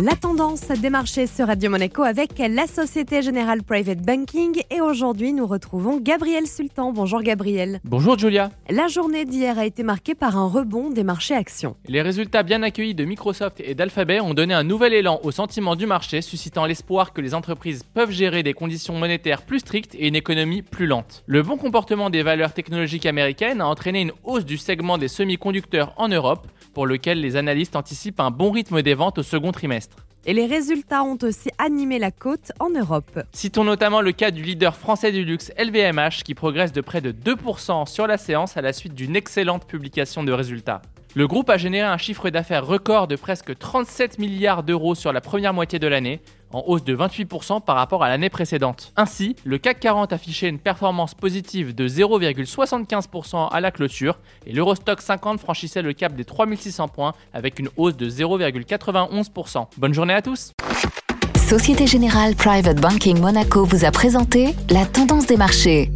La tendance des marchés sur Radio Monaco avec la Société Générale Private Banking et aujourd'hui nous retrouvons Gabriel Sultan. Bonjour Gabriel. Bonjour Julia. La journée d'hier a été marquée par un rebond des marchés actions. Les résultats bien accueillis de Microsoft et d'Alphabet ont donné un nouvel élan au sentiment du marché, suscitant l'espoir que les entreprises peuvent gérer des conditions monétaires plus strictes et une économie plus lente. Le bon comportement des valeurs technologiques américaines a entraîné une hausse du segment des semi-conducteurs en Europe, pour lequel les analystes anticipent un bon rythme des ventes au second trimestre. Et les résultats ont aussi animé la côte en Europe. Citons notamment le cas du leader français du luxe LVMH qui progresse de près de 2% sur la séance à la suite d'une excellente publication de résultats. Le groupe a généré un chiffre d'affaires record de presque 37 milliards d'euros sur la première moitié de l'année, en hausse de 28% par rapport à l'année précédente. Ainsi, le CAC 40 affichait une performance positive de 0,75% à la clôture et l'Eurostock 50 franchissait le cap des 3600 points avec une hausse de 0,91%. Bonne journée à tous Société Générale Private Banking Monaco vous a présenté la tendance des marchés.